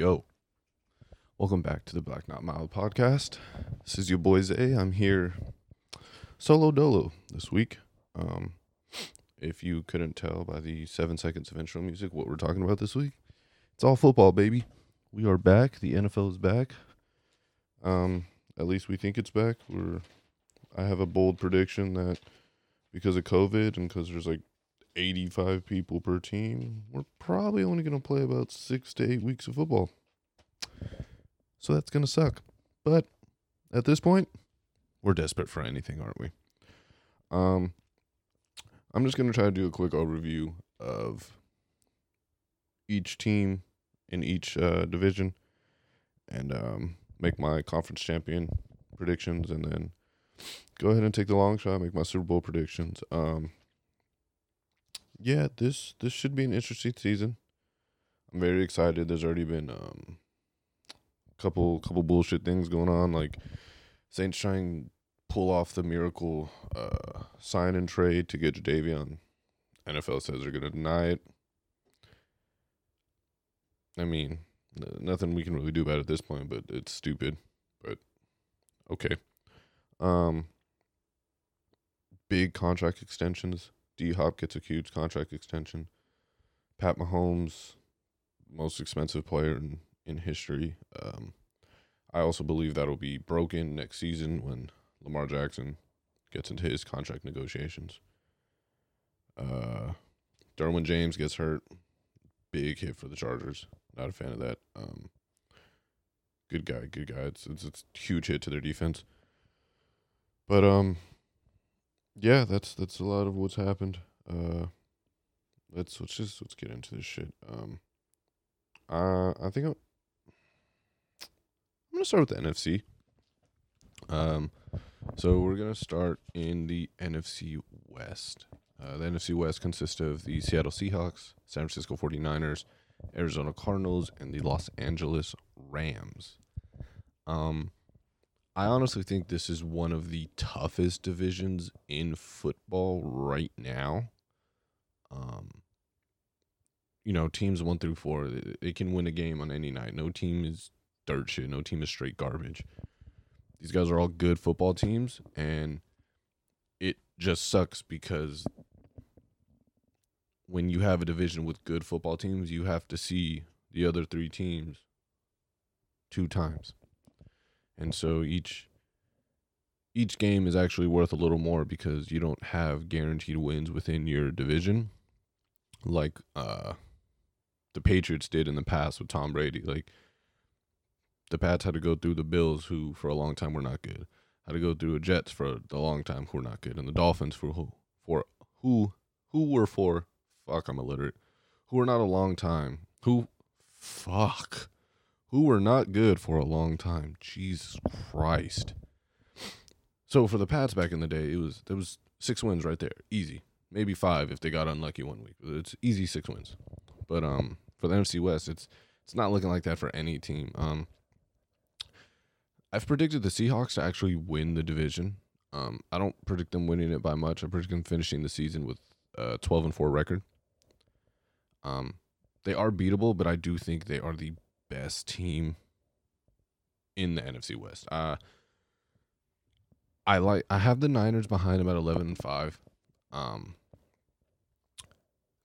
Yo, welcome back to the Black Not Mild podcast. This is your boy Zay. I'm here solo dolo this week. Um, if you couldn't tell by the seven seconds of intro music what we're talking about this week, it's all football, baby. We are back. The NFL is back. Um, at least we think it's back. We're. I have a bold prediction that because of COVID and because there's like 85 people per team, we're probably only going to play about six to eight weeks of football. So that's going to suck. But at this point, we're desperate for anything, aren't we? Um, I'm just going to try to do a quick overview of each team in each uh, division and um, make my conference champion predictions and then go ahead and take the long shot, make my Super Bowl predictions. Um, yeah, this this should be an interesting season. I'm very excited. There's already been um a couple couple bullshit things going on, like Saints trying pull off the miracle uh sign and trade to get Jadeveon. NFL says they're gonna deny it. I mean, nothing we can really do about it at this point, but it's stupid. But okay. Um big contract extensions. D Hop gets a huge contract extension. Pat Mahomes, most expensive player in, in history. Um, I also believe that'll be broken next season when Lamar Jackson gets into his contract negotiations. Uh, Derwin James gets hurt. Big hit for the Chargers. Not a fan of that. Um, good guy, good guy. It's, it's it's a huge hit to their defense. But um, yeah, that's that's a lot of what's happened. Uh, let's let's just let's get into this shit. Um, uh, I think I'm, I'm gonna start with the NFC. Um, so we're gonna start in the NFC West. Uh, the NFC West consists of the Seattle Seahawks, San Francisco 49ers, Arizona Cardinals, and the Los Angeles Rams. Um, I honestly think this is one of the toughest divisions in football right now. Um, you know, teams one through four, they, they can win a game on any night. No team is dirt shit. No team is straight garbage. These guys are all good football teams, and it just sucks because when you have a division with good football teams, you have to see the other three teams two times and so each each game is actually worth a little more because you don't have guaranteed wins within your division like uh the Patriots did in the past with Tom Brady. Like the Pats had to go through the Bills who for a long time were not good. Had to go through the Jets for a long time who were not good. And the Dolphins for who for who who were for fuck I'm illiterate who were not a long time who fuck who were not good for a long time. Jesus Christ. So for the Pats back in the day, it was there was six wins right there, easy. Maybe five if they got unlucky one week. It's easy six wins. But um, for the NFC West, it's it's not looking like that for any team. Um, I've predicted the Seahawks to actually win the division. Um, I don't predict them winning it by much. I predict them finishing the season with a 12 and four record. Um, they are beatable, but I do think they are the best team in the NFC West. Uh I like I have the Niners behind at 11 and 5. Um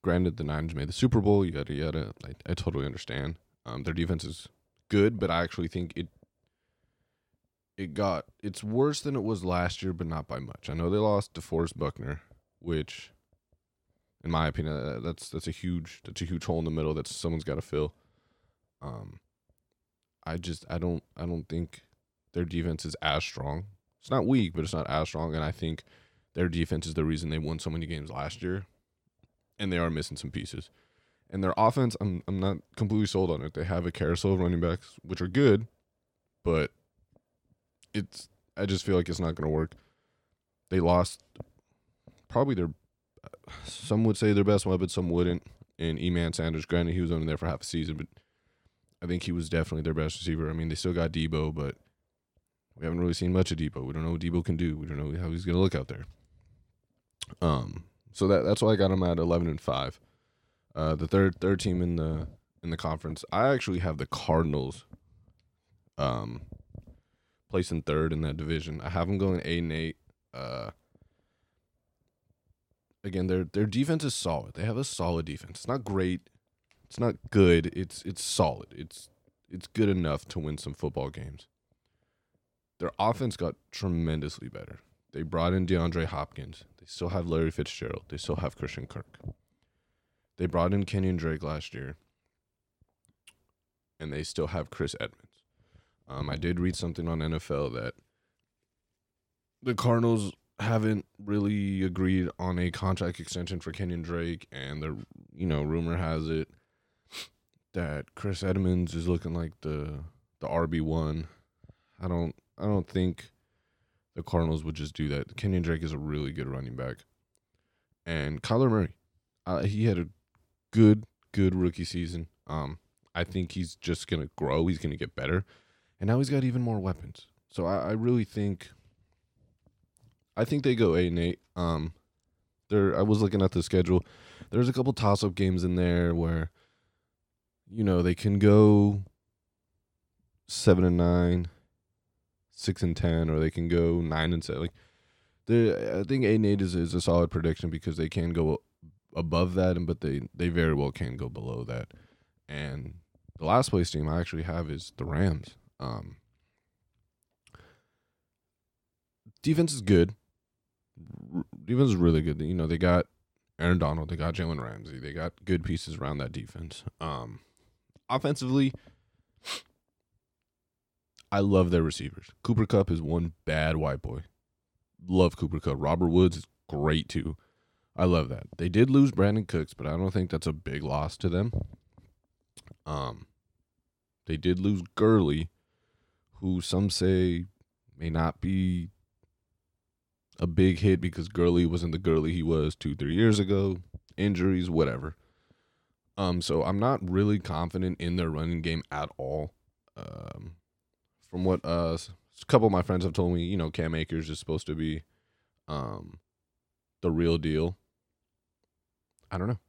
granted the Niners made the Super Bowl, yada yada. I, I totally understand. Um their defense is good, but I actually think it it got it's worse than it was last year, but not by much. I know they lost DeForest Buckner, which in my opinion that's that's a huge that's a huge hole in the middle that someone's got to fill. Um, I just I don't I don't think their defense is as strong. It's not weak, but it's not as strong. And I think their defense is the reason they won so many games last year. And they are missing some pieces. And their offense, I'm I'm not completely sold on it. They have a carousel of running backs, which are good, but it's I just feel like it's not going to work. They lost probably their some would say their best weapon, some wouldn't. And Eman Sanders, granted, he was only there for half a season, but I think he was definitely their best receiver. I mean, they still got Debo, but we haven't really seen much of Debo. We don't know what Debo can do. We don't know how he's going to look out there. Um, so that that's why I got him at eleven and five. Uh, the third third team in the in the conference. I actually have the Cardinals um placing third in that division. I have them going eight and eight. Uh again, their their defense is solid. They have a solid defense. It's not great. It's not good. It's it's solid. It's it's good enough to win some football games. Their offense got tremendously better. They brought in DeAndre Hopkins. They still have Larry Fitzgerald. They still have Christian Kirk. They brought in Kenyan Drake last year. And they still have Chris Edmonds. Um, I did read something on NFL that the Cardinals haven't really agreed on a contract extension for Kenyan Drake, and the you know rumor has it that Chris Edmonds is looking like the the RB one. I don't I don't think the Cardinals would just do that. Kenyan Drake is a really good running back, and Kyler Murray, uh, he had a good good rookie season. Um, I think he's just gonna grow. He's gonna get better, and now he's got even more weapons. So I, I really think I think they go eight and eight. Um, there I was looking at the schedule. There's a couple toss up games in there where, you know, they can go seven and nine, six and ten, or they can go nine and seven. Like, I think eight and eight is is a solid prediction because they can go above that, and but they they very well can go below that. And the last place team I actually have is the Rams. Um, defense is good defense is really good. You know, they got Aaron Donald, they got Jalen Ramsey, they got good pieces around that defense. Um, offensively, I love their receivers. Cooper Kupp is one bad white boy. Love Cooper Kupp. Robert Woods is great too. I love that. They did lose Brandin Cooks, but I don't think that's a big loss to them. Um, they did lose Gurley, who some say may not be a big hit because Gurley wasn't the Gurley he was two, three years ago. Injuries, whatever. Um, so I'm not really confident in their running game at all. Um, from what uh, a couple of my friends have told me, you know, Cam Akers is supposed to be, um, the real deal. I don't know.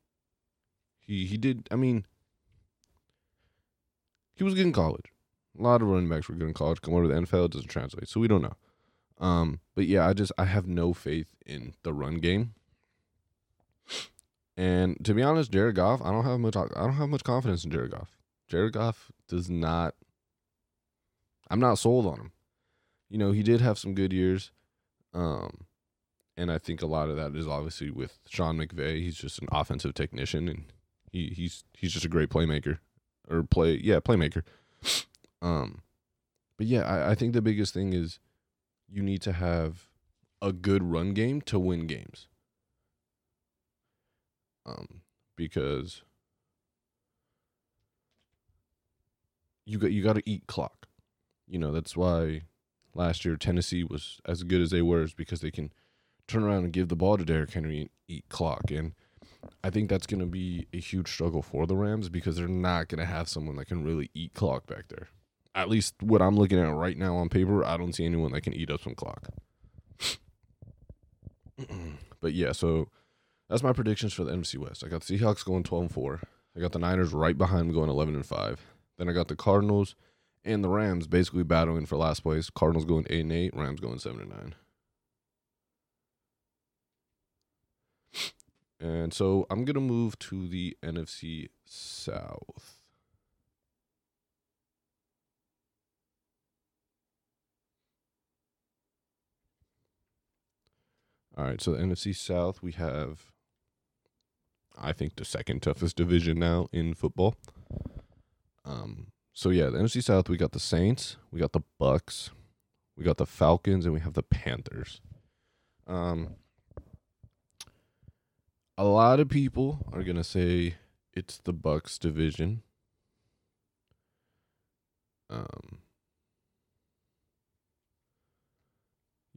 He he did. I mean, he was good in college. A lot of running backs were good in college. Come over to the NFL, it doesn't translate, so we don't know. Um, but yeah, I just I have no faith in the run game. And to be honest, Jared Goff, I don't have much I don't have much confidence in Jared Goff. Jared Goff does not I'm not sold on him. You know, he did have some good years. Um and I think a lot of that is obviously with Sean McVay. He's just an offensive technician and he he's he's just a great playmaker. Or play yeah, playmaker. Um but yeah, I, I think the biggest thing is you need to have a good run game to win games. Um, because you got you got to eat clock. You know that's why last year Tennessee was as good as they were is because they can turn around and give the ball to Derrick Henry and eat clock. And I think that's going to be a huge struggle for the Rams because they're not going to have someone that can really eat clock back there at least what I'm looking at right now on paper, I don't see anyone that can eat up some clock. but yeah, so that's my predictions for the NFC West. I got the Seahawks going 12 and 4. I got the Niners right behind going 11 and 5. Then I got the Cardinals and the Rams basically battling for last place. Cardinals going 8 and 8, Rams going 7 and 9. And so I'm going to move to the NFC South. All right, so the NFC South, we have, I think, the second toughest division now in football. Um, so yeah, the NFC South, we got the Saints, we got the Bucs, we got the Falcons, and we have the Panthers. Um, a lot of people are gonna say it's the Bucs division. Um,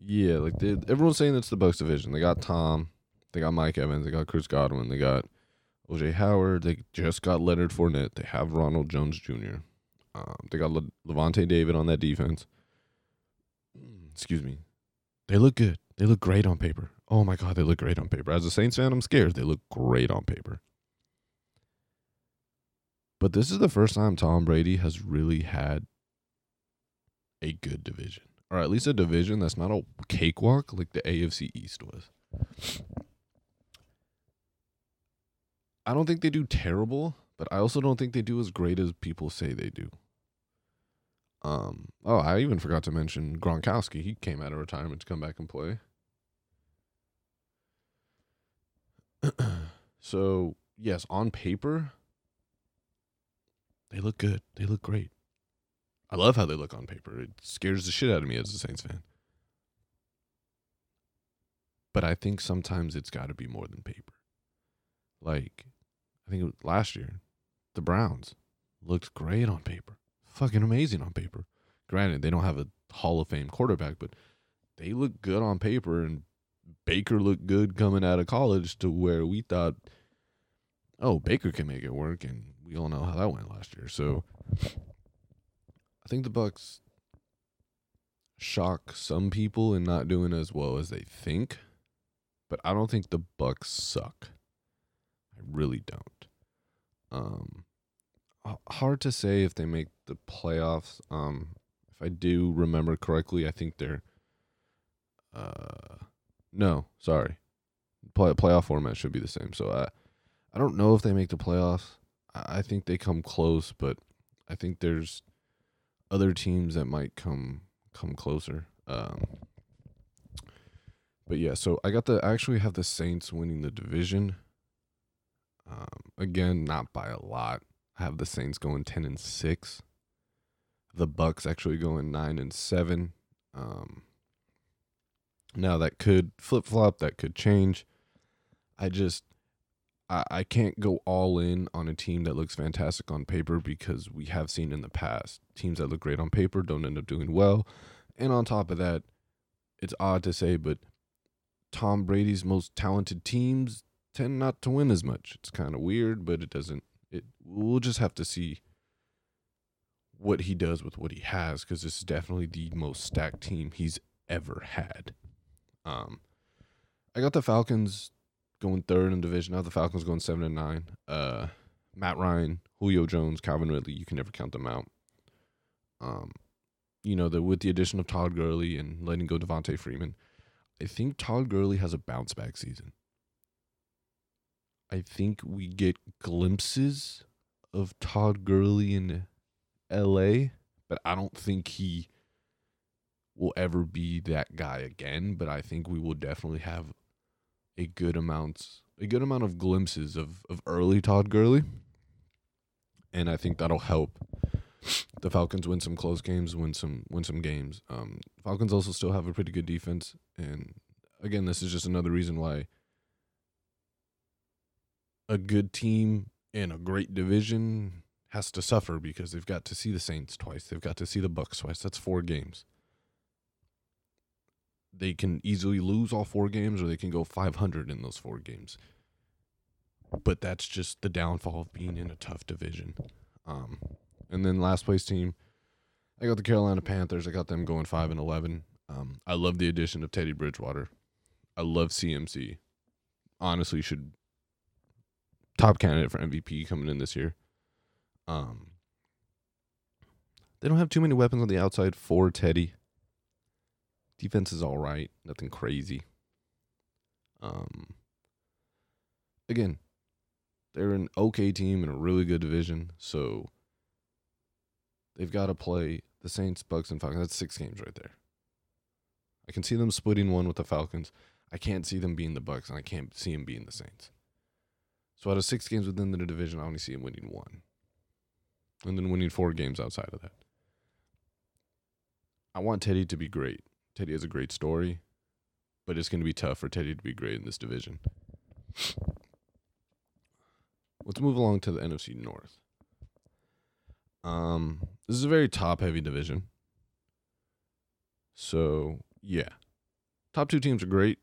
Yeah, like they, everyone's saying it's the Bucs division. They got Tom, they got Mike Evans, they got Chris Godwin, they got OJ Howard, they just got Leonard Fournette, they have Ronald Jones Jr. Um, they got Le- Lavonte David on that defense. Excuse me. They look good. They look great on paper. Oh my god, they look great on paper. As a Saints fan, I'm scared. They look great on paper. But this is the first time Tom Brady has really had a good division, or at least a division that's not a cakewalk like the AFC East was. I don't think they do terrible, but I also don't think they do as great as people say they do. Um. Oh, I even forgot to mention Gronkowski. He came out of retirement to come back and play. so yes, on paper, they look good. They look great. I love how they look on paper. It scares the shit out of me as a Saints fan. But I think sometimes it's got to be more than paper. Like, I think it was last year, the Browns looked great on paper. Fucking amazing on paper. Granted, they don't have a Hall of Fame quarterback, but they look good on paper. And Baker looked good coming out of college to where we thought, oh, Baker can make it work. And we all know how that went last year. So I think the Bucs shock some people in not doing as well as they think, but I don't think the Bucs suck. I really don't. Um hard to say if they make the playoffs. Um if I do remember correctly, I think they're uh no, sorry. Play playoff format should be the same. So I I don't know if they make the playoffs. I think they come close, but I think there's other teams that might come come closer. Um, but yeah, so I got the I actually have the Saints winning the division. Um, again, not by a lot. I have the Saints going ten and six. The Bucs actually going nine and seven. Um, now that could flip flop. That could change. I just I, I can't go all in on a team that looks fantastic on paper because we have seen in the past teams that look great on paper don't end up doing well. And on top of that, it's odd to say, but Tom Brady's most talented teams tend not to win as much. It's kind of weird, but it doesn't. It we'll just have to see what he does with what he has because this is definitely the most stacked team he's ever had. Um, I got the Falcons going third in division. Now the Falcons going seven and nine. Uh, Matt Ryan, Julio Jones, Calvin Ridley. You can never count them out. Um, you know the with the addition of Todd Gurley and letting go Devonta Freeman, I think Todd Gurley has a bounce back season. I think we get glimpses of Todd Gurley in L.A., but I don't think he will ever be that guy again. But I think we will definitely have a good amount a good amount of glimpses of, of early Todd Gurley. And I think that'll help the Falcons win some close games, win some win some games. Um, Falcons also still have a pretty good defense, and again, this is just another reason why a good team in a great division has to suffer because they've got to see the Saints twice, they've got to see the Bucs twice. That's four games they can easily lose all four games or they can go 500 in those four games. But that's just the downfall of being in a tough division. Um, and then last place team, I got the Carolina Panthers. I got them going 5 and 11. Um, I love the addition of Teddy Bridgewater. I love CMC. Honestly, should top candidate for MVP coming in this year. Um, they don't have too many weapons on the outside for Teddy. Defense is all right, nothing crazy. Um, again, they're an okay team in a really good division, so they've got to play the Saints, Bucs, and Falcons. That's six games right there. I can see them splitting one with the Falcons. I can't see them being the Bucs, and I can't see them being the Saints. So out of six games within the division, I only see him winning one, and then winning four games outside of that. I want Teddy to be great. Teddy has a great story, but it's going to be tough for Teddy to be great in this division. Let's move along to the NFC North. Um, this is a very top heavy division. So, yeah. Top two teams are great.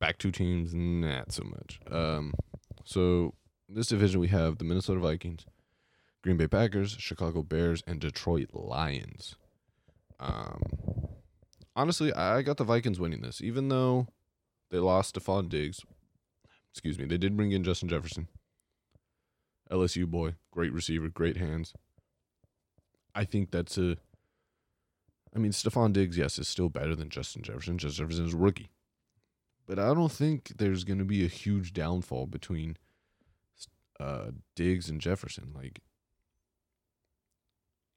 Back two teams, not so much. Um, so this division we have the Minnesota Vikings, Green Bay Packers, Chicago Bears, and Detroit Lions. Um, honestly, I got the Vikings winning this, even though they lost Stefon Diggs. Excuse me. They did bring in Justin Jefferson, LSU boy. great receiver, great hands. I think that's a. I mean, Stefon Diggs, yes, is still better than Justin Jefferson. Justin Jefferson is rookie. But I don't think there's going to be a huge downfall between uh, Diggs and Jefferson. Like,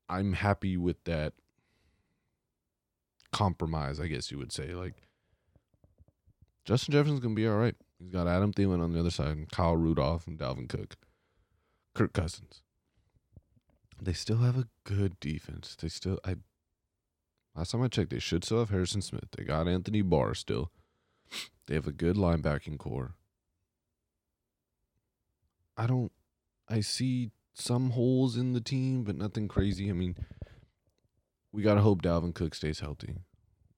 I'm happy with that compromise, I guess you would say. Like, Justin Jefferson's going to be all right. He's got Adam Thielen on the other side, and Kyle Rudolph and Dalvin Cook, Kirk Cousins. They still have a good defense. They still, I last time I checked, they should still have Harrison Smith. They got Anthony Barr still. They have a good linebacking core. I don't, I see some holes in the team, but nothing crazy. I mean, we gotta hope Dalvin Cook stays healthy.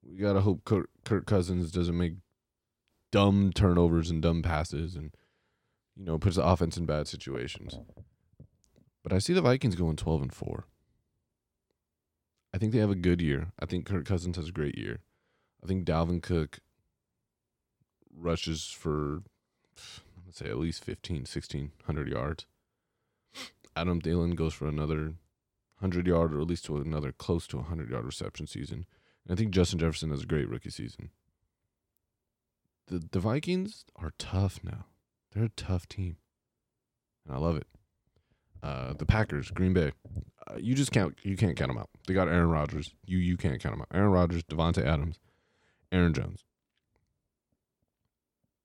We gotta hope Kirk, Kirk Cousins doesn't make dumb turnovers and dumb passes, and you know puts the offense in bad situations. But I see the Vikings going 12 and 4. I think they have a good year. I think Kirk Cousins has a great year. I think Dalvin Cook rushes for let's say at least 15, 1600 yards. Adam Thielen goes for another 100 yard or at least to another close to a 100 yard reception season. And I think Justin Jefferson has a great rookie season. The the Vikings are tough now. They're a tough team. And I love it. Uh, the Packers, Green Bay. Uh, you just can't you can't count them out. They got Aaron Rodgers. You you can't count them out. Aaron Rodgers, Davante Adams, Aaron Jones.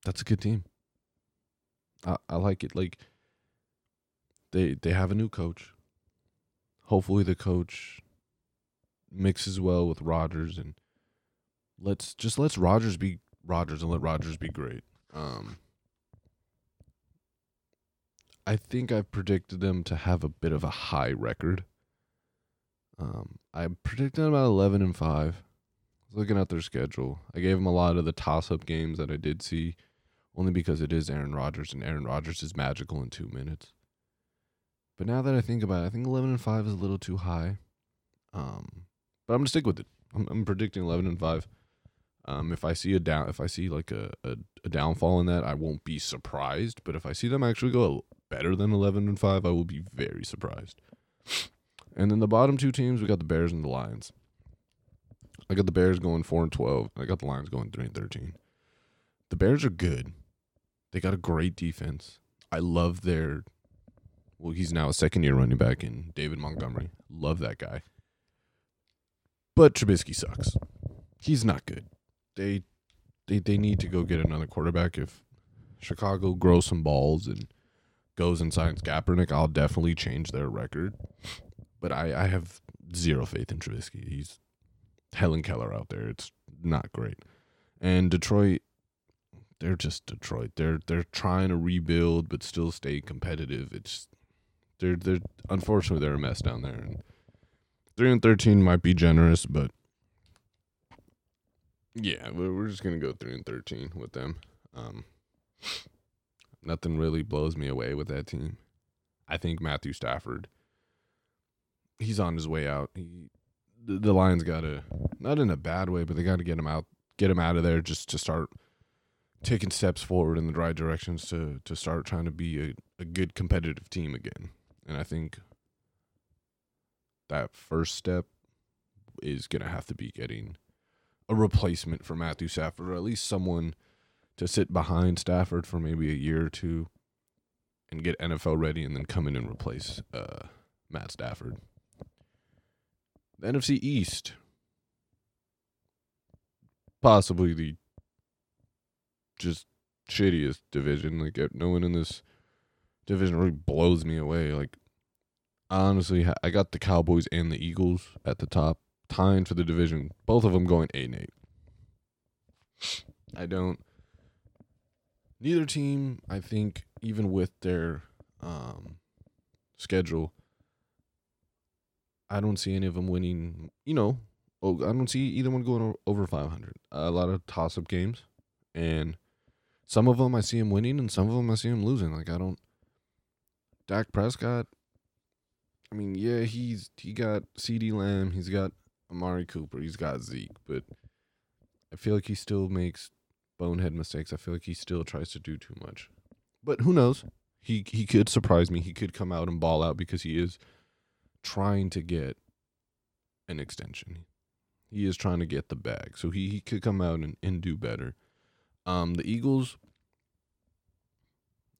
That's a good team. I I like it. Like they they have a new coach. Hopefully the coach mixes well with Rodgers and let's just let's Rodgers be Rodgers and let Rodgers be great. Um I think I've predicted them to have a bit of a high record. Um, I predicted about eleven and five. I was Looking at their schedule, I gave them a lot of the toss-up games that I did see, only because it is Aaron Rodgers, and Aaron Rodgers is magical in two minutes. But now that I think about it, I think eleven and five is a little too high. Um, but I'm gonna stick with it. I'm, I'm predicting eleven and five. Um, if I see a down, if I see like a, a, a downfall in that, I won't be surprised. But if I see them actually go better than 11 and 5, I will be very surprised. And then the bottom two teams, we got the Bears and the Lions. I got the Bears going 4 and 12. I got the Lions going 3 and 13. The Bears are good. They got a great defense. I love their well, he's now a second year running back in David Montgomery. Love that guy. But Trubisky sucks. He's not good. They they they need to go get another quarterback if Chicago grows some balls and goes and signs Kaepernick, I'll definitely change their record. But I, I have zero faith in Trubisky. He's Helen Keller out there. It's not great. And Detroit, they're just Detroit. They're they're trying to rebuild but still stay competitive. It's they're they're unfortunately they're a mess down there. And three and thirteen might be generous, but yeah, we're, just gonna go three and thirteen with them. Um, Nothing really blows me away with that team. I think Matthew Stafford, he's on his way out. He, the, the Lions got to, not in a bad way, but they got to get him out, get him out of there just to start taking steps forward in the right directions to to start trying to be a, a good competitive team again. And I think that first step is going to have to be getting a replacement for Matthew Stafford, or at least someone – to sit behind Stafford for maybe a year or two and get NFL ready and then come in and replace uh, Matt Stafford. The NFC East, possibly the just shittiest division. Like no one in this division really blows me away. Like honestly, I got the Cowboys and the Eagles at the top, tying for the division. Both of them going eight and eight. I don't neither team, I think, even with their um, schedule, I don't see any of them winning. You know, oh, I don't see either one going over 500. A lot of toss up games, and some of them I see him winning, and some of them I see him losing. Like I don't. Dak Prescott. I mean, yeah, he's he got CeeDee Lamb, he's got Amari Cooper, he's got Zeke, but I feel like he still makes bonehead mistakes. I feel like he still tries to do too much. But who knows? He he could surprise me. He could come out and ball out because he is trying to get an extension. He is trying to get the bag. So he, he could come out and, and do better. Um the Eagles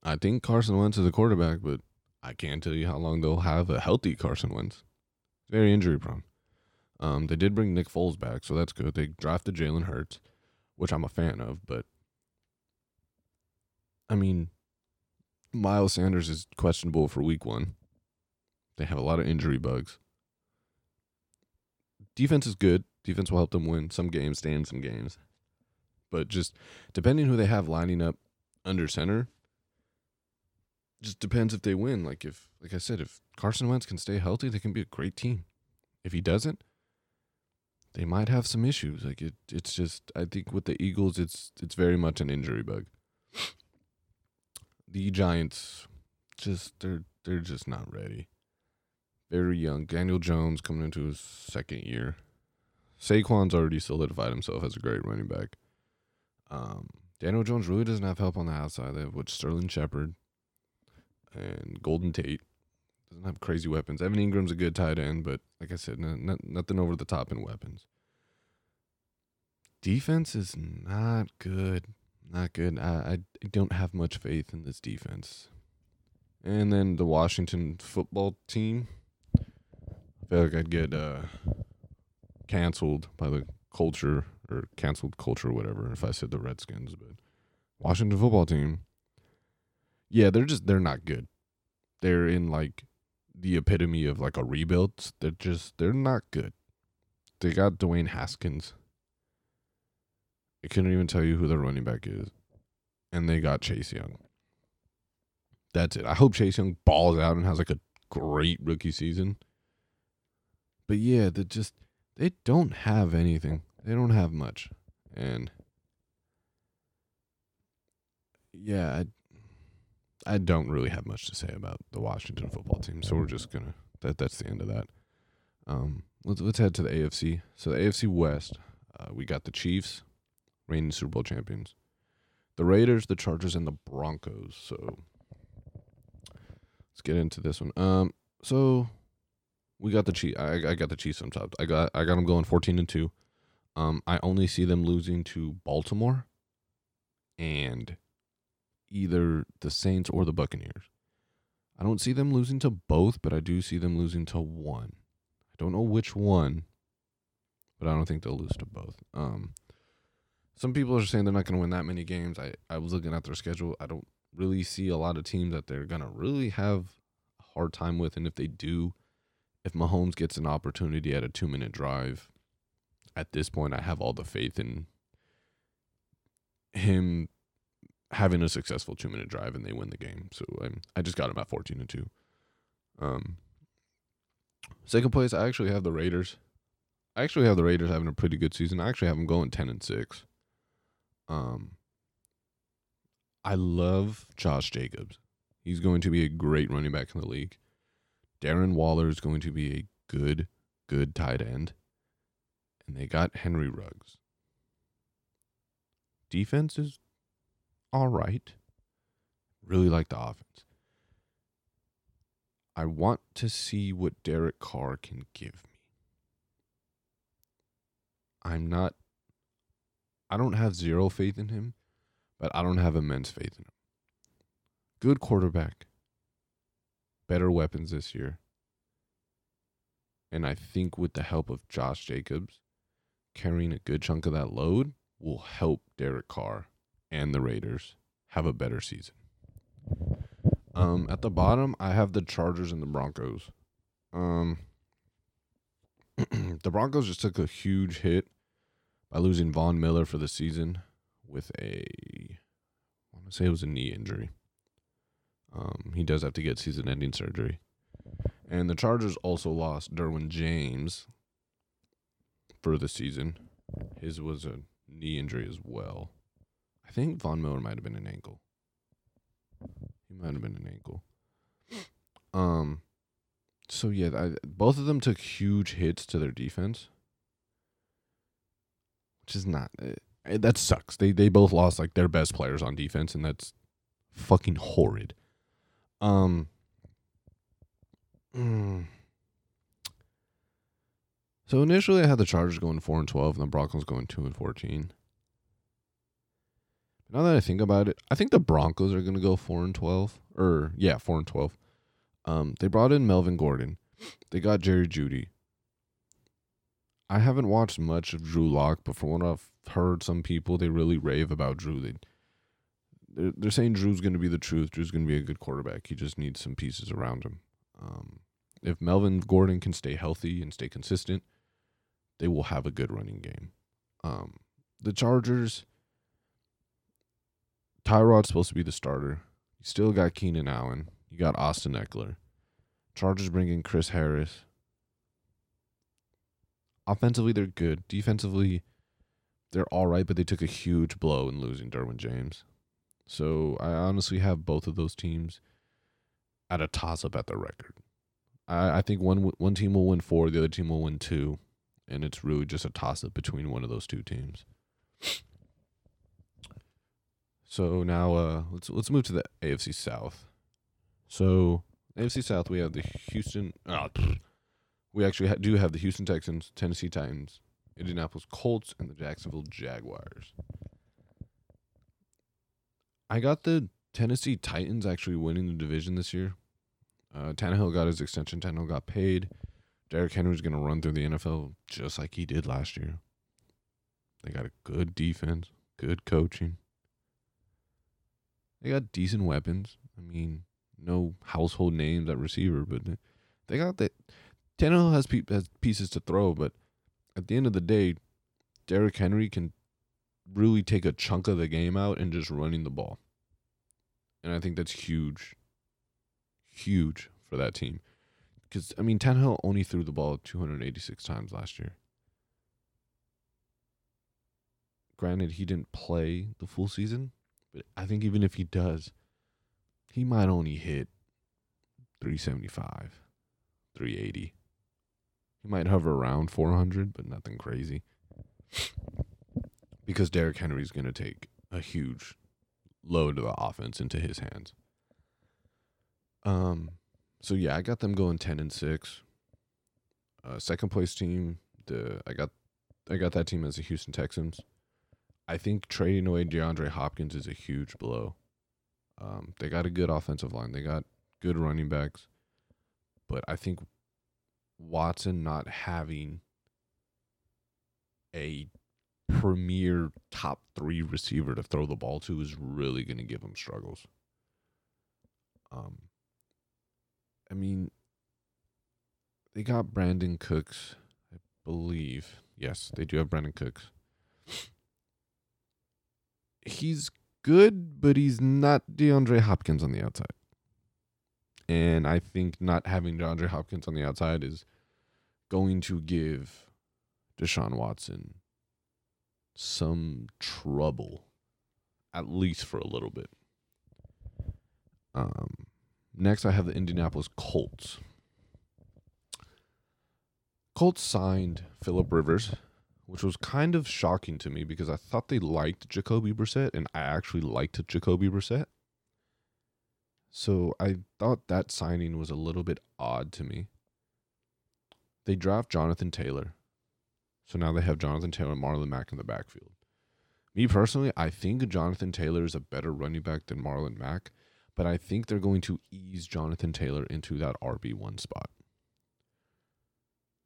I think Carson Wentz is a quarterback, but I can't tell you how long they'll have a healthy Carson Wentz. Very injury prone. Um, they did bring Nick Foles back, so that's good. They drafted Jalen Hurts, which I'm a fan of, but I mean, Miles Sanders is questionable for week one. They have a lot of injury bugs. Defense is good. Defense will help them win some games, stay in some games. But just depending who they have lining up under center, just depends if they win. Like if, like I said, if Carson Wentz can stay healthy, they can be a great team. If he doesn't, they might have some issues. Like it, it's just I think with the Eagles, it's it's very much an injury bug. The Giants, just they're they're just not ready. Very young. Daniel Jones coming into his second year. Saquon's already solidified himself as a great running back. Um, Daniel Jones really doesn't have help on the outside. They have with Sterling Shepard and Golden Tate. Doesn't have crazy weapons. Evan Engram's a good tight end, but like I said, nothing over the top in weapons. Defense is not good. Not good. I, I don't have much faith in this defense. And then the Washington football team. I feel like I'd get uh, canceled by the culture or canceled culture or whatever if I said the Redskins. But Washington football team yeah, they're just they're not good. They're in like the epitome of like a rebuild. They're just they're not good. They got Dwayne Haskins. I couldn't even tell you who their running back is. And they got Chase Young. That's it. I hope Chase Young balls out and has like a great rookie season. But yeah, they just they don't have anything. They don't have much. And yeah, I, I don't really have much to say about the Washington football team, so we're just gonna that that's the end of that. Um, let's let's head to the AFC. So the AFC West, uh, we got the Chiefs, reigning Super Bowl champions, the Raiders, the Chargers, and the Broncos. So let's get into this one. Um, so we got the Chiefs. I, I got the Chiefs on top. I got I got them going fourteen and two. Um, I only see them losing to Baltimore, and either the Saints or the Buccaneers. I don't see them losing to both, but I do see them losing to one. I don't know which one, but I don't think they'll lose to both. Um, some people are saying they're not going to win that many games. I, I was looking at their schedule. I don't really see a lot of teams that they're going to really have a hard time with. And if they do, if Mahomes gets an opportunity at a two minute drive, at this point, I have all the faith in him having a successful two minute drive and they win the game. So I'm, I just got him at 14 and 2. Um, second place, I actually have the Raiders. I actually have the Raiders having a pretty good season. I actually have them going 10 and 6. Um, I love Josh Jacobs. He's going to be a great running back in the league. Darren Waller is going to be a good, good tight end. And they got Henry Ruggs. Defense is all right. Really like the offense. I want to see what Derek Carr can give me. I'm not, I don't have zero faith in him, but I don't have immense faith in him. Good quarterback, better weapons this year. And I think with the help of Josh Jacobs carrying a good chunk of that load will help Derek Carr and the Raiders have a better season. Um, at the bottom, I have the Chargers and the Broncos. Um, the Broncos just took a huge hit by losing Von Miller for the season with a, I want to say it was a knee injury. Um, he does have to get season-ending surgery, and the Chargers also lost Derwin James for the season. His was a knee injury as well. I think Von Miller might have been an ankle. He might have been an ankle. Um. So yeah, I, both of them took huge hits to their defense, which is not. Uh, that sucks. They they both lost like their best players on defense, and that's fucking horrid. Um. mm. So initially, I had the Chargers going four and twelve, and the Broncos going two and fourteen. Now that I think about it, I think the Broncos are going to go four and twelve, or yeah, four and twelve. Um, they brought in Melvin Gordon. They got Jerry Jeudy. I haven't watched much of Drew Lock, but from what I've heard, some people they really rave about Drew. They they're, they're saying Drew's going to be the truth. Drew's going to be a good quarterback. He just needs some pieces around him. Um, if Melvin Gordon can stay healthy and stay consistent, they will have a good running game. Um, the Chargers, Tyrod's supposed to be the starter. You still got Keenan Allen. You got Austin Ekeler. Chargers bring in Chris Harris. Offensively, they're good. Defensively, they're all right, but they took a huge blow in losing Derwin James. So I honestly have both of those teams at a toss up at their record. I, I think one one team will win four, the other team will win two, and it's really just a toss up between one of those two teams. So now uh, let's let's move to the AFC South. So AFC South, we have the Houston. Oh, we actually ha- do have the Houston Texans, Tennessee Titans, Indianapolis Colts, and the Jacksonville Jaguars. I got the Tennessee Titans actually winning the division this year. Uh, Tannehill got his extension. Tannehill got paid. Derrick Henry's going to run through the NFL just like he did last year. They got a good defense, good coaching. They got decent weapons. I mean, no household names at receiver, but they got that. Tannehill has, pe- has pieces to throw, but at the end of the day, Derrick Henry can really take a chunk of the game out and just running the ball. And I think that's huge, huge for that team. Because, I mean, Tannehill only threw the ball 286 times last year. Granted, he didn't play the full season, but I think even if he does, he might only hit 375, 380. He might hover around 400, but nothing crazy. Because Derrick Henry's going to take a huge load of the offense into his hands. Um, so yeah, I got them going 10 and 6. Uh, second place team, the I got I got that team as the Houston Texans. I think trading away DeAndre Hopkins is a huge blow. Um, they got a good offensive line. They got good running backs. But I think Watson not having a premier top three receiver to throw the ball to is really going to give him struggles. Um, I mean, they got Brandin Cooks, I believe. Yes, they do have Brandin Cooks. He's good, but he's not DeAndre Hopkins on the outside. And I think not having DeAndre Hopkins on the outside is going to give Deshaun Watson some trouble, at least for a little bit. Um, next, I have the Indianapolis Colts. Colts signed Philip Rivers, which was kind of shocking to me because I thought they liked Jacoby Brissett, and I actually liked Jacoby Brissett. So I thought that signing was a little bit odd to me. They draft Jonathan Taylor. So now they have Jonathan Taylor and Marlon Mack in the backfield. Me personally, I think Jonathan Taylor is a better running back than Marlon Mack, but I think they're going to ease Jonathan Taylor into that RB1 spot.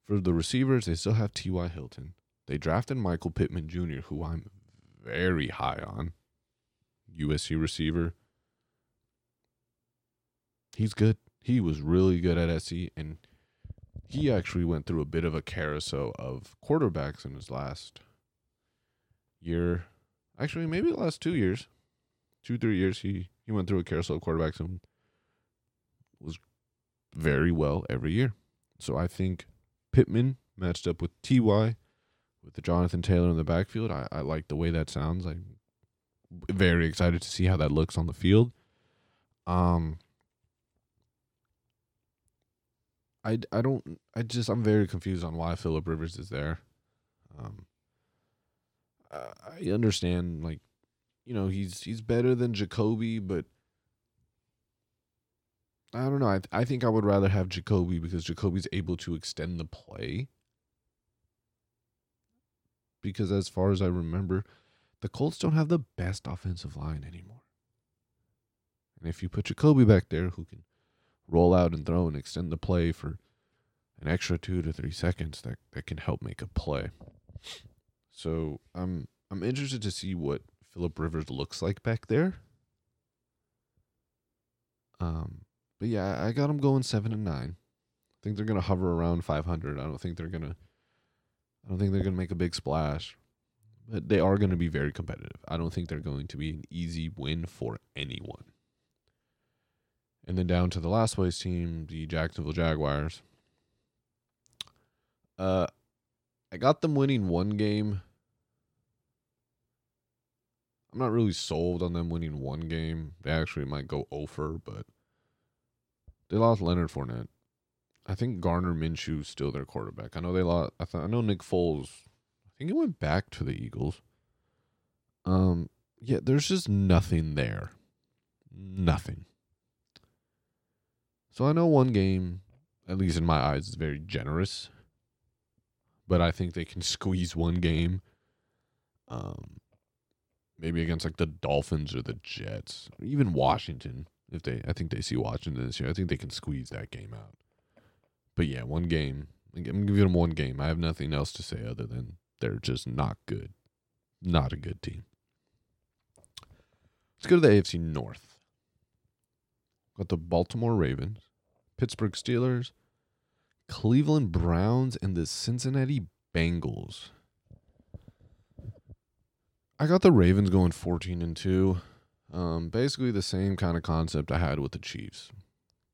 For the receivers, they still have T.Y. Hilton. They drafted Michael Pittman Jr., who I'm very high on. USC receiver. He's good. He was really good at SC, and he actually went through a bit of a carousel of quarterbacks in his last year. Actually, maybe the last two years, two three years. He he went through a carousel of quarterbacks and was very well every year. So I think Pittman matched up with Ty with the Jonathan Taylor in the backfield. I, I like the way that sounds. I'm very excited to see how that looks on the field. Um, I, I don't I just I'm very confused on why Philip Rivers is there. Um, I understand like, you know he's he's better than Jacoby, but I don't know. I I think I would rather have Jacoby because Jacoby's able to extend the play. Because as far as I remember, the Colts don't have the best offensive line anymore. And if you put Jacoby back there who can roll out and throw and extend the play for an extra two to three seconds, that, that can help make a play. So I'm I'm interested to see what Philip Rivers looks like back there. Um, but yeah, I got them going seven and nine. I think they're gonna hover around 500. I don't think they're gonna. I don't think they're gonna make a big splash, but they are gonna be very competitive. I don't think they're going to be an easy win for anyone. And then down to the last place team, the Jacksonville Jaguars. Uh, I got them winning one game. I'm not really sold on them winning one game. They actually might go over, but they lost Leonard Fournette. I think Gardner Minshew's still their quarterback. I know they lost. I, th- I know Nick Foles. I think he went back to the Eagles. Um, yeah, there's just nothing there. Nothing. So I know one game, at least in my eyes, is very generous. But I think they can squeeze one game. Um, maybe against like the Dolphins or the Jets, or even Washington. If they, I think they see Washington this year. I think they can squeeze that game out. But yeah, one game. I'm giving them one game. I have nothing else to say other than they're just not good. Not a good team. Let's go to the AFC North. Got the Baltimore Ravens, Pittsburgh Steelers, Cleveland Browns, and the Cincinnati Bengals. I got the Ravens going 14 and 2. Um, basically the same kind of concept I had with the Chiefs.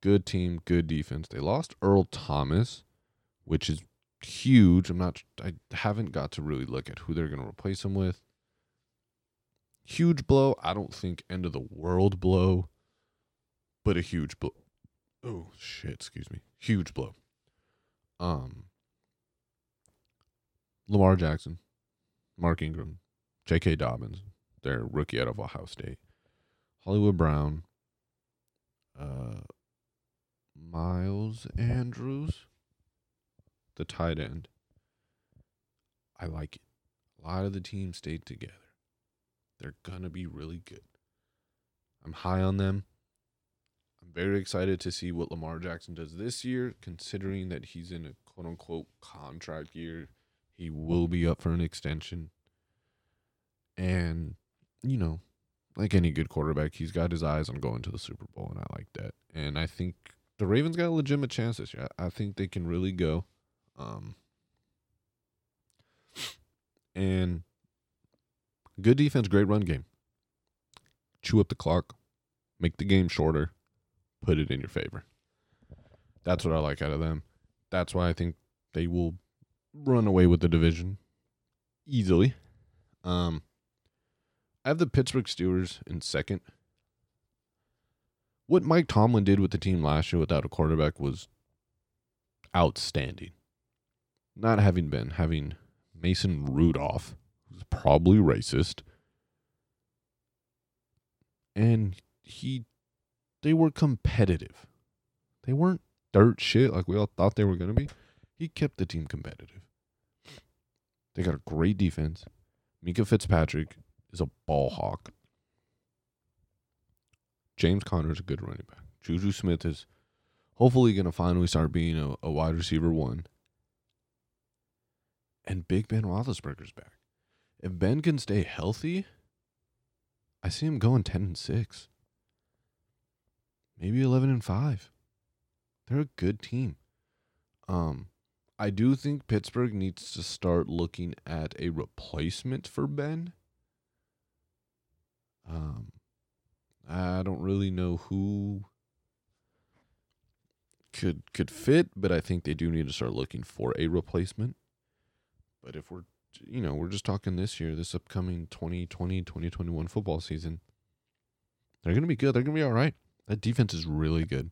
Good team, good defense. They lost Earl Thomas, which is huge. I'm not I haven't got to really look at who they're going to replace him with. Huge blow. I don't think end of the world blow, but a huge blow. Oh shit, excuse me. Huge blow. Um Lamar Jackson, Mark Ingram, J.K. Dobbins, their rookie out of Ohio State, Hollywood Brown, uh, Miles Andrews, the tight end. I like it. A lot of the team stayed together. They're gonna be really good. I'm high on them. I'm very excited to see what Lamar Jackson does this year, considering that he's in a quote unquote contract year. He will be up for an extension. And, you know, like any good quarterback, he's got his eyes on going to the Super Bowl, and I like that. And I think the Ravens got a legitimate chance this year. I think they can really go. Um, and good defense, great run game. Chew up the clock, make the game shorter, put it in your favor. That's what I like out of them. That's why I think they will run away with the division easily. Um, I have the Pittsburgh Steelers in second. What Mike Tomlin did with the team last year without a quarterback was outstanding. Not having been having Mason Rudolph, who's probably racist, and he, they were competitive. They weren't dirt shit like we all thought they were going to be. He kept the team competitive. They got a great defense. Minkah Fitzpatrick is a ball hawk. James Conner is a good running back. Juju Smith is hopefully going to finally start being a, a, wide receiver one. And Big Ben Roethlisberger's back. If Ben can stay healthy, I see him going 10 and 6. Maybe 11 and 5. They're a good team. Um, I do think Pittsburgh needs to start looking at a replacement for Ben. Um, I don't really know who could could fit, but I think they do need to start looking for a replacement. But if we're you know, we're just talking this year, this upcoming 2020 2021 football season, they're going to be good. They're going to be all right. That defense is really good.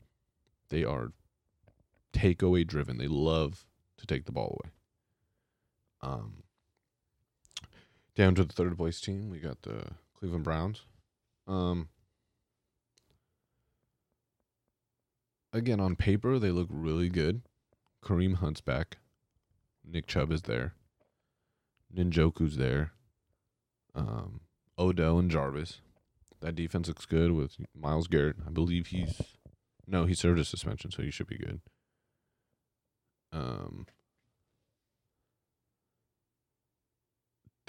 They are takeaway driven. They love to take the ball away. Um, down to the third place team, we got the Cleveland Browns. Um, again on paper they look really good. Kareem Hunt's back. Nick Chubb is there. Njoku's there. Um, Odell and Jarvis. That defense looks good with Myles Garrett. I believe he's no, he served a suspension, so he should be good. Um,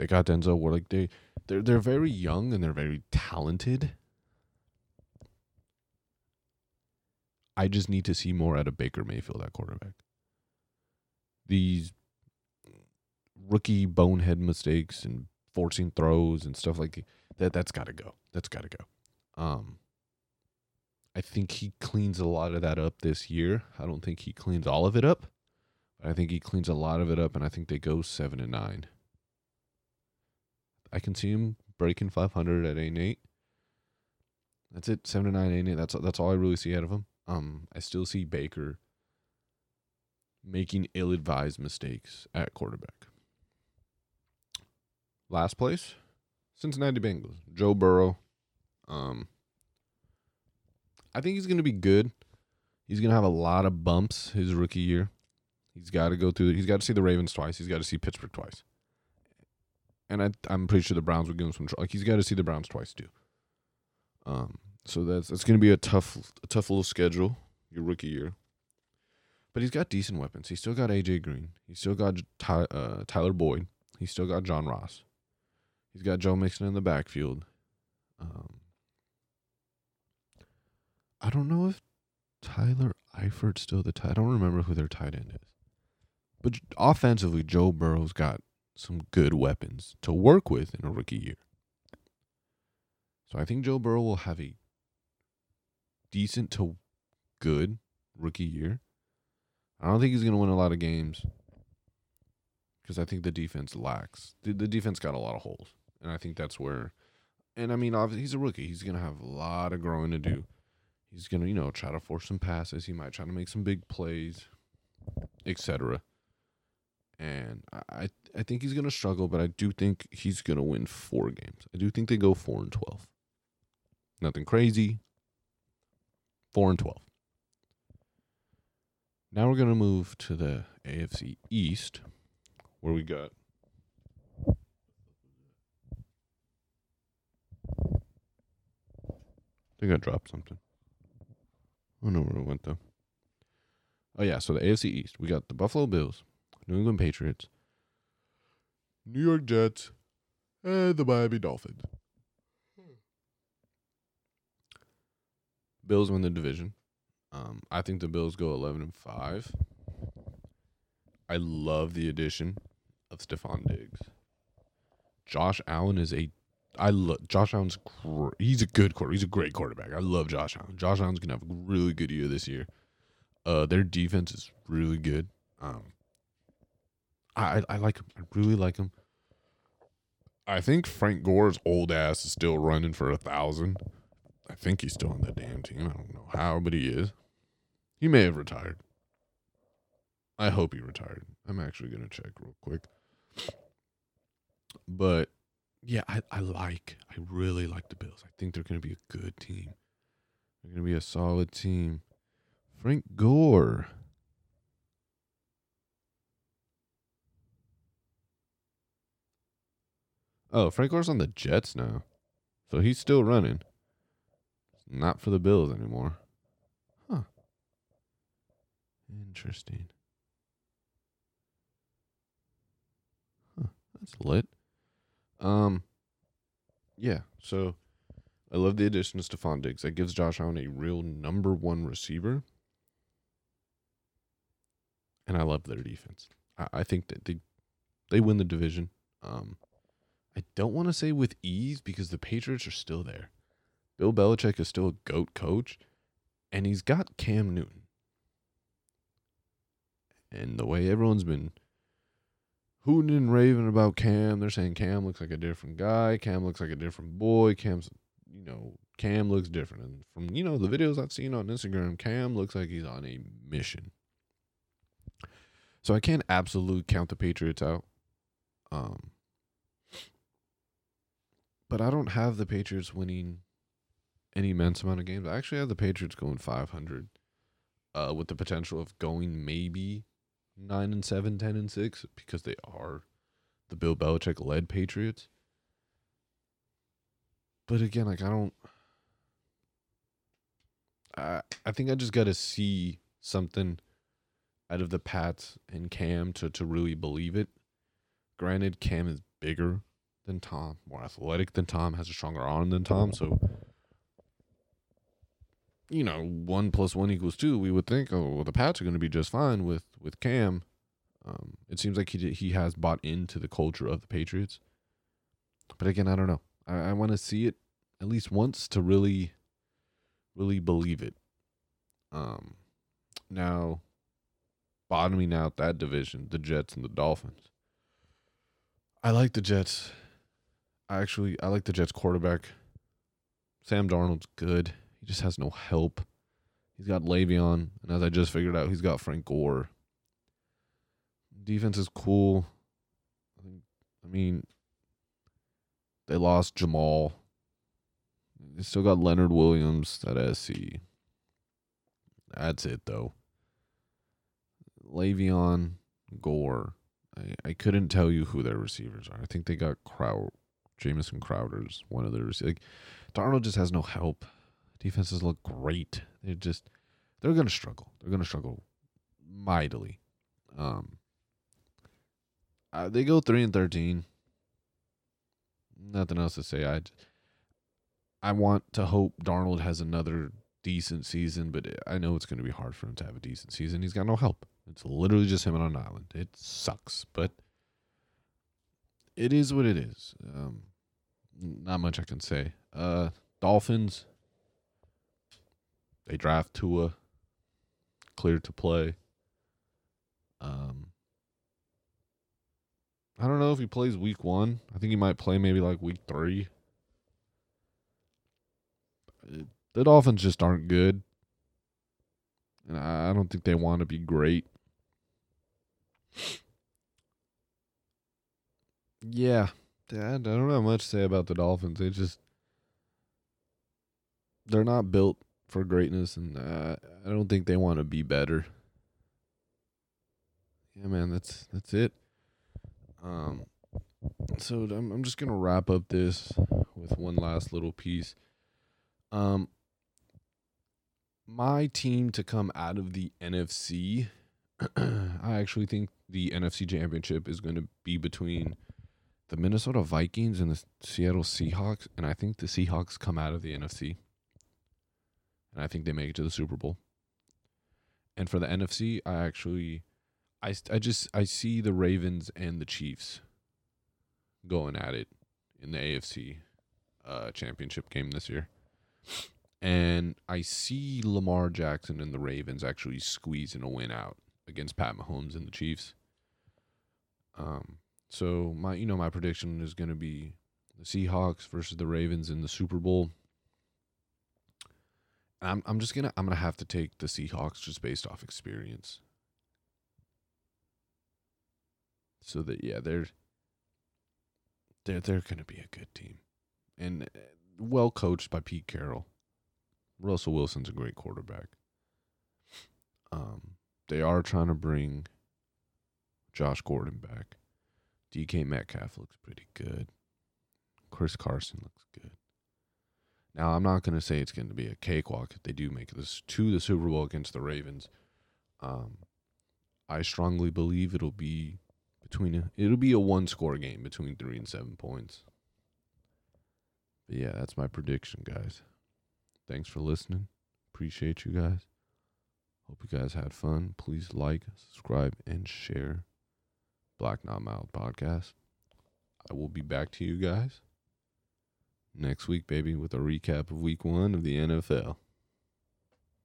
they got Denzel Ward. Like they, they're they're very young and they're very talented. I just need to see more out of Baker Mayfield at quarterback. These rookie bonehead mistakes and forcing throws and stuff like that that's got to go. That's got to go. Um I think he cleans a lot of that up this year. I don't think he cleans all of it up. But I think he cleans a lot of it up and I think they go 7 and 9. I can see him breaking 500 at 8 and 8. That's it. 7 and 9 8 and 8. That's that's all I really see out of him. Um I still see Baker making ill-advised mistakes at quarterback. Last place, Cincinnati Bengals. Joe Burrow. Um, I think he's going to be good. He's going to have a lot of bumps his rookie year. He's got to go through. He's got to see the Ravens twice. He's got to see Pittsburgh twice. And I, I'm pretty sure the Browns will give him some trouble. Like he's got to see the Browns twice too. Um, so that's that's going to be a tough, a tough little schedule your rookie year. But he's got decent weapons. He's still got AJ Green. He's still got Ty, uh, Tyler Boyd. He's still got John Ross. He's got Joe Mixon in the backfield. Um, I don't know if Tyler Eifert's still the tight. I don't remember who their tight end is. But offensively, Joe Burrow's got some good weapons to work with in a rookie year. So I think Joe Burrow will have a decent to good rookie year. I don't think he's going to win a lot of games because I think the defense lacks. The, the defense got a lot of holes, and I think that's where. And I mean, obviously, he's a rookie. He's going to have a lot of growing to do. He's going to, you know, try to force some passes. He might try to make some big plays, etc. And I, I think he's to struggle, but I do think he's to win four games. I do think they go four and twelve. Nothing crazy. Four and twelve. Now we're gonna move to the AFC East, where we got. I think I dropped something. I don't know where it went though. Oh yeah, so the AFC East, we got the Buffalo Bills, New England Patriots, New York Jets, and the Miami Dolphins. Bills win the division. Um, I think the Bills go eleven and five. I love the addition of Stefon Diggs. Josh Allen is a I love Josh Allen's gr- he's a good quarter. He's a great quarterback. I love Josh Allen. Josh Allen's gonna have a really good year this year. Uh, their defense is really good. Um, I I like him. I really like him. I think Frank Gore's old ass is still running for a thousand. I think he's still on that damn team. I don't know how, but he is. He may have retired. I hope he retired. I'm actually gonna check real quick. But yeah, I, I like I really like the Bills. I think they're gonna be a good team. They're gonna be a solid team. Frank Gore. Oh, Frank Gore's on the Jets now. So he's still running. Not for the Bills anymore. Huh. Interesting. Huh. That's lit. Um yeah, so I love the addition of Stefon Diggs. That gives Josh Allen a real number one receiver. And I love their defense. I, I think that they they win the division. Um I don't want to say with ease because the Patriots are still there. Bill Belichick is still a GOAT coach, and he's got Cam Newton. And the way everyone's been hooting and raving about Cam, they're saying Cam looks like a different guy. Cam looks like a different boy. Cam's, you know, Cam looks different. And from, you know, the videos I've seen on Instagram, Cam looks like he's on a mission. So I can't absolutely count the Patriots out. Um, but I don't have the Patriots winning any immense amount of games. I actually have the Patriots going 500. uh, with the potential of going maybe nine and seven, 10 and six, because they are the Bill Belichick led Patriots. But again, like I don't I I think I just gotta see something out of the Pats and Cam to, to really believe it. Granted, Cam is bigger than Tom, more athletic than Tom, has a stronger arm than Tom, so you know, one plus one equals two. We would think, oh, well, the Pats are going to be just fine with with Cam. Um, it seems like he he has bought into the culture of the Patriots, but again, I don't know. I, I want to see it at least once to really, really believe it. Um, now, bottoming out that division, the Jets and the Dolphins. I like the Jets. I actually I like the Jets quarterback. Sam Darnold's good. He just has no help. He's got Le'Veon, and as I just figured out, he's got Frank Gore. Defense is cool. I mean, they lost Jamal. They still got Leonard Williams at SC. That's it though. Le'Veon, Gore. I, I couldn't tell you who their receivers are. I think they got Crowd, Jamison Crowder's one of receivers. Like, Darnold just has no help. Defenses look great. They're just they're gonna struggle. They're gonna struggle mightily. Um, uh, they go three and thirteen. Nothing else to say. I I want to hope Darnold has another decent season, but I know it's going to be hard for him to have a decent season. He's got no help. It's literally just him on an island. It sucks, but it is what it is. Um, not much I can say. Uh, Dolphins. They draft Tua. Cleared to play. Um, I don't know if he plays week one. I think he might play maybe like week three. The Dolphins just aren't good. And I don't think they want to be great. Yeah. I don't have much to say about the Dolphins. They just they're not built for greatness and uh, I don't think they want to be better. Yeah, man, that's that's it. Um so I'm I'm just to wrap up this with one last little piece. Um my team to come out of the NFC, I actually think the NFC Championship is going to be between the Minnesota Vikings and the Seattle Seahawks, and I think the Seahawks come out of the NFC, and I think they make it to the Super Bowl. And for the NFC, I actually, I I just I see the Ravens and the Chiefs going at it in the AFC uh, Championship game this year. And I see Lamar Jackson and the Ravens actually squeezing a win out against Pat Mahomes and the Chiefs. Um, so my you know my prediction is going to be the Seahawks versus the Ravens in the Super Bowl. I'm I'm just gonna I'm gonna have to take the Seahawks just based off experience. So that yeah they're they're they're gonna be a good team, and uh, well coached by Pete Carroll. Russell Wilson's a great quarterback. Um, they are trying to bring Josh Gordon back. DK Metcalf looks pretty good. Chris Carson looks good. Now, I'm not going to say it's going to be a cakewalk if they do make this to the Super Bowl against the Ravens. Um, I strongly believe it'll be between a, it'll be a one score game between three and seven points. But yeah, that's my prediction, guys. Thanks for listening. Appreciate you guys. Hope you guys had fun. Please like, subscribe, and share Black Not Mild podcast. I will be back to you guys next week, baby, with a recap of week one of the NFL.